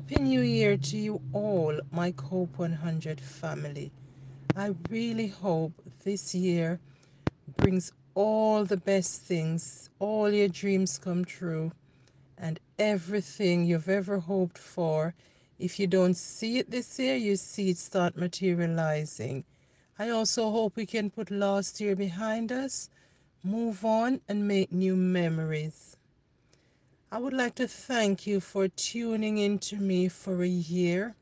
Happy New Year to you all, my Cope 100 family. I really hope this year brings all the best things, all your dreams come true, and everything you've ever hoped for. If you don't see it this year, you see it start materializing. I also hope we can put last year behind us, move on, and make new memories. I would like to thank you for tuning in to me for a year,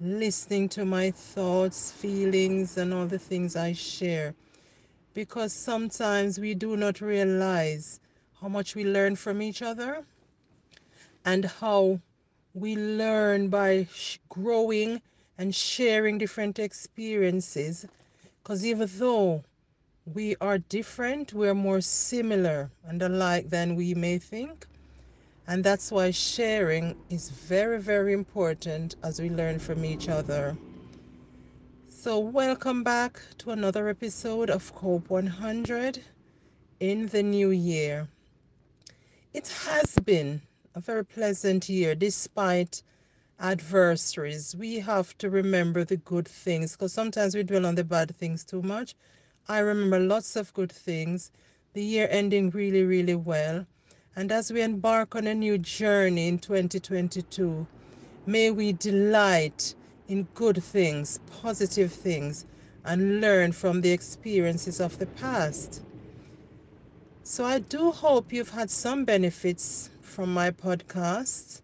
listening to my thoughts, feelings, and all the things I share. Because sometimes we do not realize how much we learn from each other and how we learn by growing and sharing different experiences. Because even though we are different, we're more similar and alike than we may think. And that's why sharing is very, very important as we learn from each other. So, welcome back to another episode of Cope 100 in the new year. It has been a very pleasant year despite adversaries. We have to remember the good things because sometimes we dwell on the bad things too much. I remember lots of good things. The year ending really, really well. And as we embark on a new journey in 2022, may we delight in good things, positive things, and learn from the experiences of the past. So I do hope you've had some benefits from my podcast.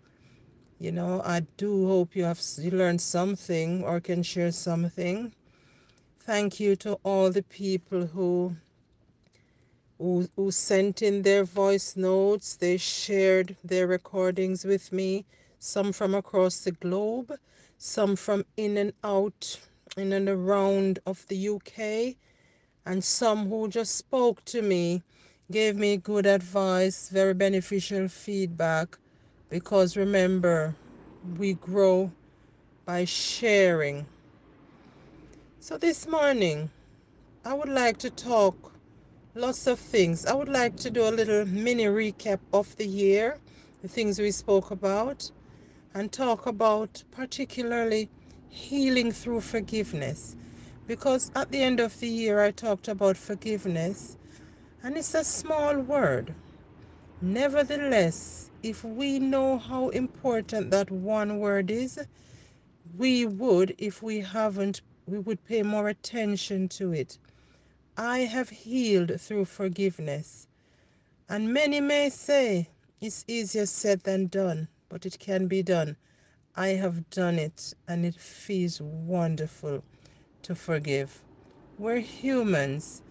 You know, I do hope you have you learned something or can share something. Thank you to all the people who who, who sent in their voice notes. They shared their recordings with me, some from across the globe, some from in and out, in and around of the UK, and some who just spoke to me, gave me good advice, very beneficial feedback. Because remember, we grow by sharing. So this morning, I would like to talk lots of things. I would like to do a little mini recap of the year, the things we spoke about, and talk about particularly healing through forgiveness. Because at the end of the year, I talked about forgiveness, and it's a small word. Nevertheless, if we know how important that one word is, we would, if we haven't, we would pay more attention to it. I have healed through forgiveness. And many may say it's easier said than done, but it can be done. I have done it, and it feels wonderful to forgive. We're humans,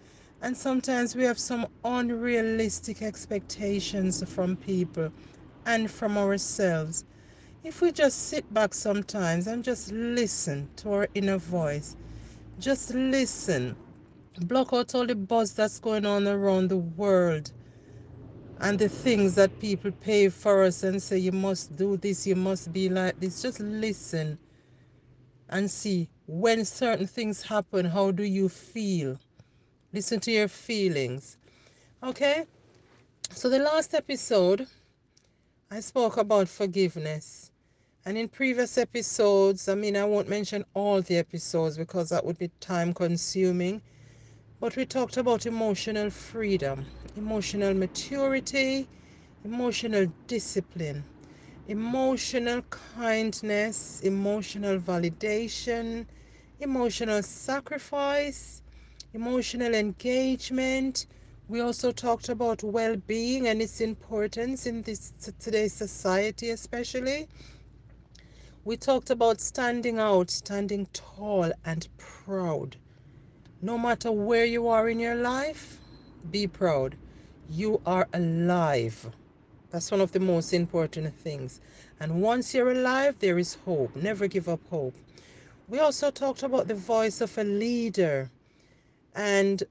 and sometimes we have some unrealistic expectations from people and from ourselves. If we just sit back sometimes and just listen to our inner voice, just listen block out all the buzz that's going on around the world and the things that people pay for us and say you must do this, you must be like this. Just listen and see when certain things happen, how do you feel? Listen to your feelings. Okay? So, the last episode, I spoke about forgiveness. And in previous episodes, I mean, I won't mention all the episodes because that would be time consuming. But we talked about emotional freedom, emotional maturity, emotional discipline, emotional kindness, emotional validation, emotional sacrifice, emotional engagement. We also talked about well being and its importance in this today's society, especially. We talked about standing out, standing tall and proud. No matter where you are in your life, be proud. You are alive. That's one of the most important things. And once you're alive, there is hope. Never give up hope. We also talked about the voice of a leader and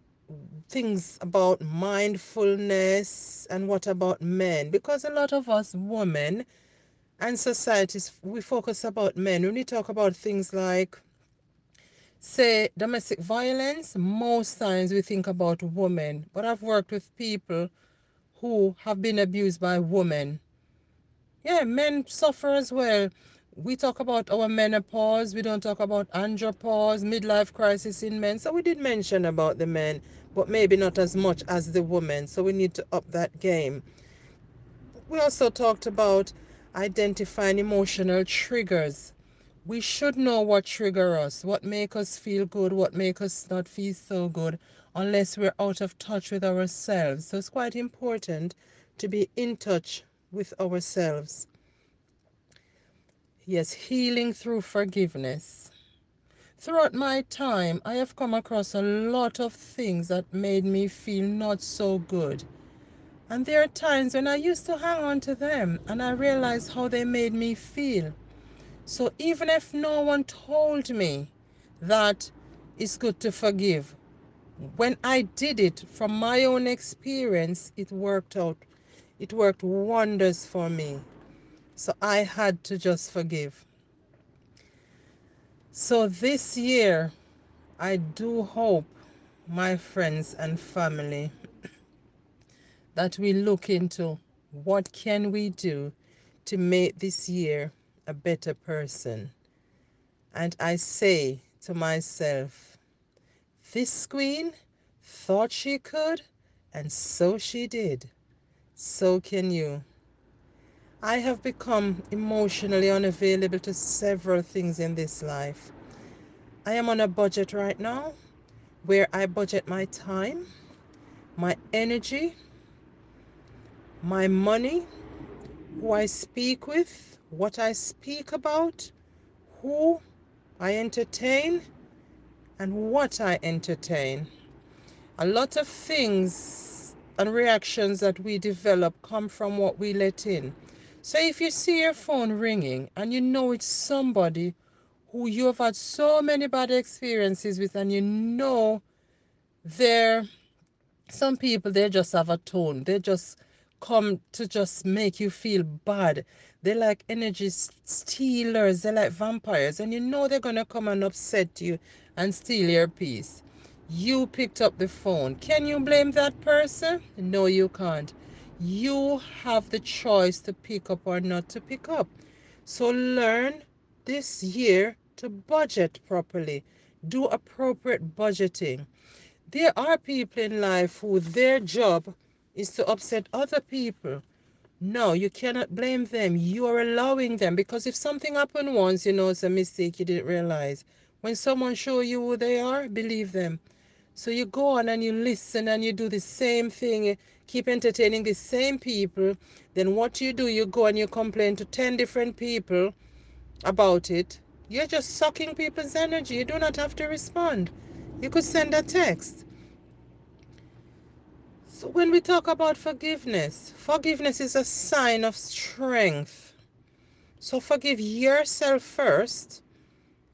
things about mindfulness and what about men. Because a lot of us women and societies, we focus about men. When we talk about things like say domestic violence, most times we think about women, but I've worked with people who have been abused by women. Yeah, men suffer as well. we talk about our menopause, we don't talk about andropause, midlife crisis in men. So we did mention about the men, but maybe not as much as the women. So we need to up that game. We also talked about identifying emotional triggers. We should know what trigger us, what make us feel good, what make us not feel so good, unless we're out of touch with ourselves. So it's quite important to be in touch with ourselves. Yes, healing through forgiveness. Throughout my time, I have come across a lot of things that made me feel not so good. And there are times when I used to hang on to them and I realized how they made me feel. So even if no one told me that it's good to forgive, when I did it from my own experience, it worked out. It worked wonders for me. So I had to just forgive. So this year, I do hope, my friends and family, that we look into what can we do to make this year a better person. And I say to myself, this queen thought she could, and so she did. So can you. I have become emotionally unavailable to several things in this life. I am on a budget right now where I budget my time, my energy, my money, who I speak with, what I speak about, who I entertain, and what I entertain. A lot of things and reactions that we develop come from what we let in. So if you see your phone ringing and you know it's somebody who you have had so many bad experiences with and you know they're some people they just have a tone they just come to just make you feel bad. They like energy stealers. They're like vampires. And you know they're gonna come and upset you and steal your peace. You picked up the phone. Can you blame that person? No you can't. You have the choice to pick up or not to pick up. So learn this year to budget properly. Do appropriate budgeting. There are people in life who their job is to upset other people. No, you cannot blame them. You are allowing them because if something happened once, you know it's a mistake you didn't realize. When someone show you who they are, believe them. So you go on and you listen and you do the same thing, keep entertaining the same people. Then what you do, you go and you complain to 10 different people about it. You're just sucking people's energy. You do not have to respond. You could send a text. When we talk about forgiveness, forgiveness is a sign of strength. So forgive yourself first.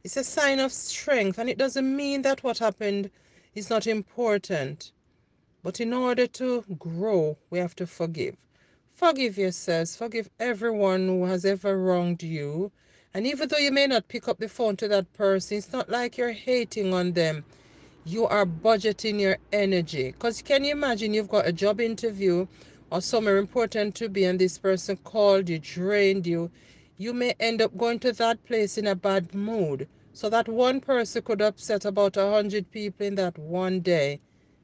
It's a sign of strength, and it doesn't mean that what happened is not important. But in order to grow, we have to forgive. Forgive yourselves, forgive everyone who has ever wronged you. And even though you may not pick up the phone to that person, it's not like you're hating on them you are budgeting your energy. Because can you imagine you've got a job interview or somewhere important to be, and this person called you, drained you? You may end up going to that place in a bad mood. So that one person could upset about a hundred people in that one day,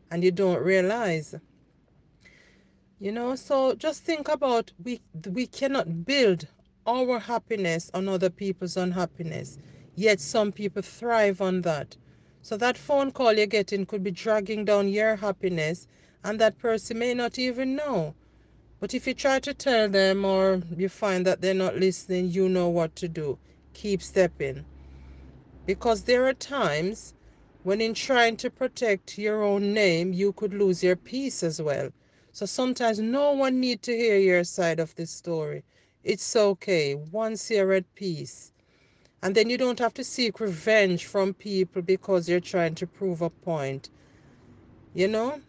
and you don't realize. You know, so just think about we we cannot build our happiness on other people's unhappiness. Yet some people thrive on that. So that phone call you're getting could be dragging down your happiness and that person may not even know. But if you try to tell them or you find that they're not listening, you know what to do. Keep stepping. Because there are times when in trying to protect your own name, you could lose your peace as well. So sometimes no one need to hear your side of the story. It's okay once you're at peace. And then you don't have to seek revenge from people because you're trying to prove a point. You know?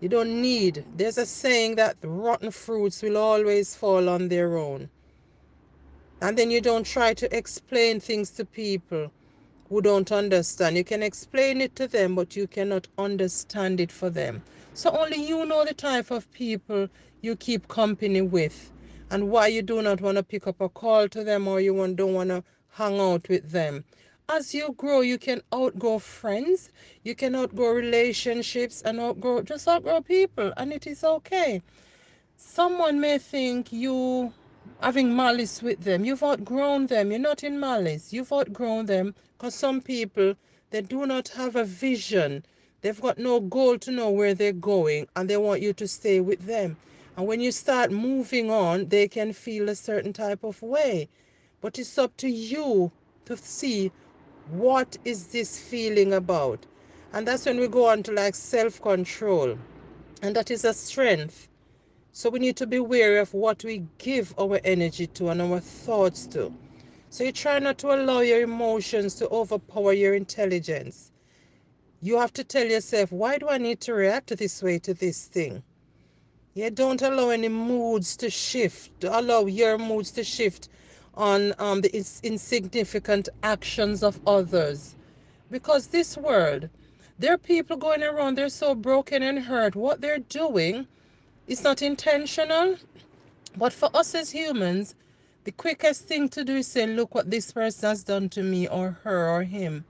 You don't need. There's a saying that rotten fruits will always fall on their own. And then you don't try to explain things to people who don't understand. You can explain it to them, but you cannot understand it for them. So only you know the type of people you keep company with. And why you do not want to pick up a call to them or you don't want to hang out with them. As you grow, you can outgrow friends, you can outgrow relationships, and outgrow just outgrow people, and it is okay. Someone may think you having malice with them. You've outgrown them. You're not in malice. You've outgrown them because some people they do not have a vision. They've got no goal to know where they're going, and they want you to stay with them. And when you start moving on, they can feel a certain type of way. But it's up to you to see what is this feeling about. And that's when we go on to like self control. And that is a strength. So we need to be wary of what we give our energy to and our thoughts to. So you try not to allow your emotions to overpower your intelligence. You have to tell yourself, why do I need to react this way to this thing? Yeah, don't allow any moods to shift. Allow your moods to shift on um, the insignificant actions of others. Because this world, there are people going around, they're so broken and hurt. What they're doing is not intentional, but for us as humans, the quickest thing to do is say, look what this person has done to me or her or him.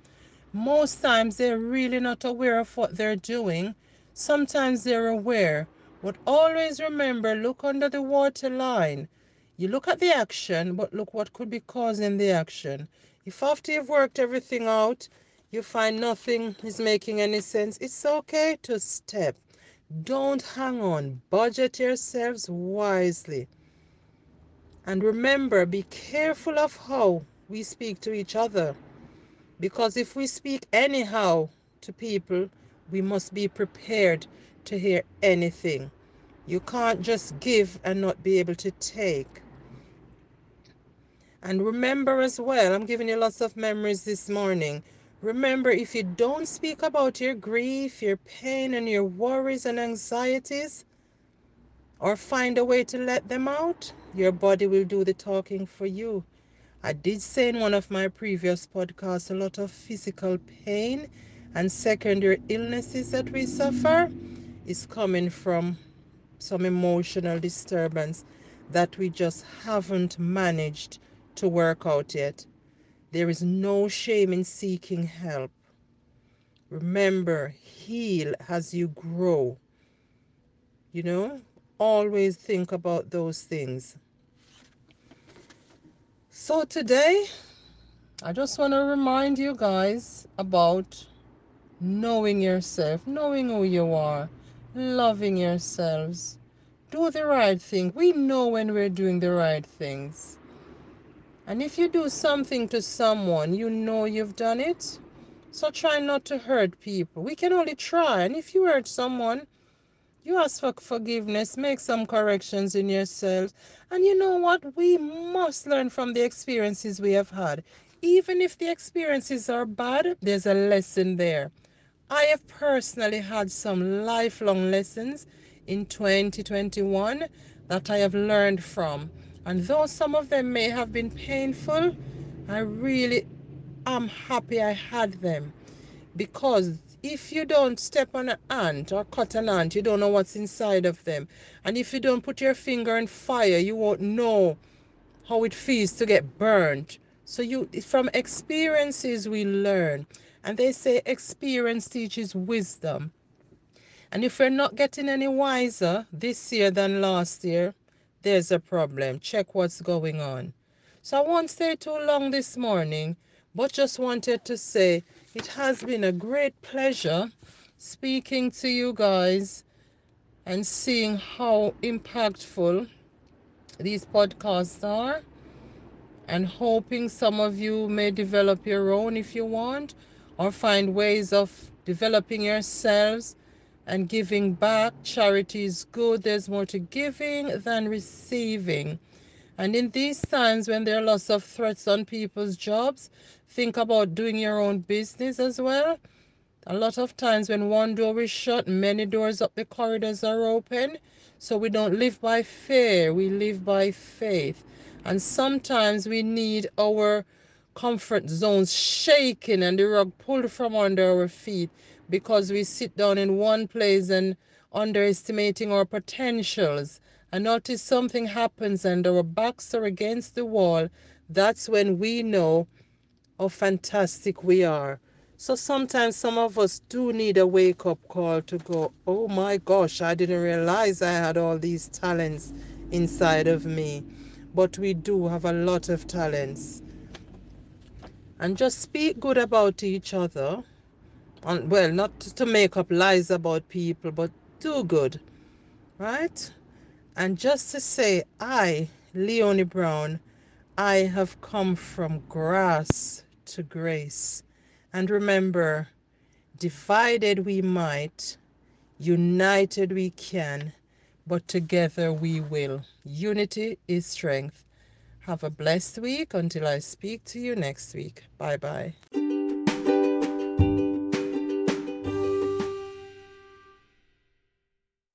Most times they're really not aware of what they're doing. Sometimes they're aware. But always remember, look under the water line. You look at the action, but look what could be causing the action. If after you've worked everything out, you find nothing is making any sense, it's okay to step. Don't hang on. Budget yourselves wisely. And remember, be careful of how we speak to each other. Because if we speak anyhow to people, we must be prepared to hear anything. You can't just give and not be able to take. And remember as well, I'm giving you lots of memories this morning. Remember, if you don't speak about your grief, your pain, and your worries and anxieties, or find a way to let them out, your body will do the talking for you. I did say in one of my previous podcasts a lot of physical pain and secondary illnesses that we suffer is coming from some emotional disturbance that we just haven't managed to work out yet. There is no shame in seeking help. Remember, heal as you grow. You know, always think about those things. So, today, I just want to remind you guys about knowing yourself, knowing who you are, loving yourselves. Do the right thing. We know when we're doing the right things. And if you do something to someone, you know you've done it. So try not to hurt people. We can only try. And if you hurt someone, you ask for forgiveness, make some corrections in yourself. And you know what? We must learn from the experiences we have had. Even if the experiences are bad, there's a lesson there. I have personally had some lifelong lessons in 2021 that I have learned from. And though some of them may have been painful, I really am happy I had them. Because if you don't step on an ant or cut an ant, you don't know what's inside of them. And if you don't put your finger in fire, you won't know how it feels to get burnt. So you from experiences we learn. And they say experience teaches wisdom. And if we're not getting any wiser this year than last year, there's a problem. Check what's going on. So I won't stay too long this morning, but just wanted to say it has been a great pleasure speaking to you guys and seeing how impactful these podcasts are and hoping some of you may develop your own if you want or find ways of developing yourselves and giving back. Charity is good. There's more to giving than receiving. And in these times when there are lots of threats on people's jobs, think about doing your own business as well. A lot of times when one door is shut, many doors up the corridors are open. So we don't live by fear, we live by faith. And sometimes we need our comfort zones shaking and the rug pulled from under our feet because we sit down in one place and underestimating our potentials And notice something happens and our backs are against the wall. That's when we know how fantastic we are. So sometimes some of us do need a wake up call to go, oh my gosh, I didn't realize I had all these talents inside of me. But we do have a lot of talents. And just speak good about each other. And well, not to make up lies about people, but do good. Right? And just to say, I, Leonie Brown, I have come from grass to grace. And remember, divided we might, united we can, but together we will. Unity is strength. Have a blessed week until I speak to you next week. Bye bye.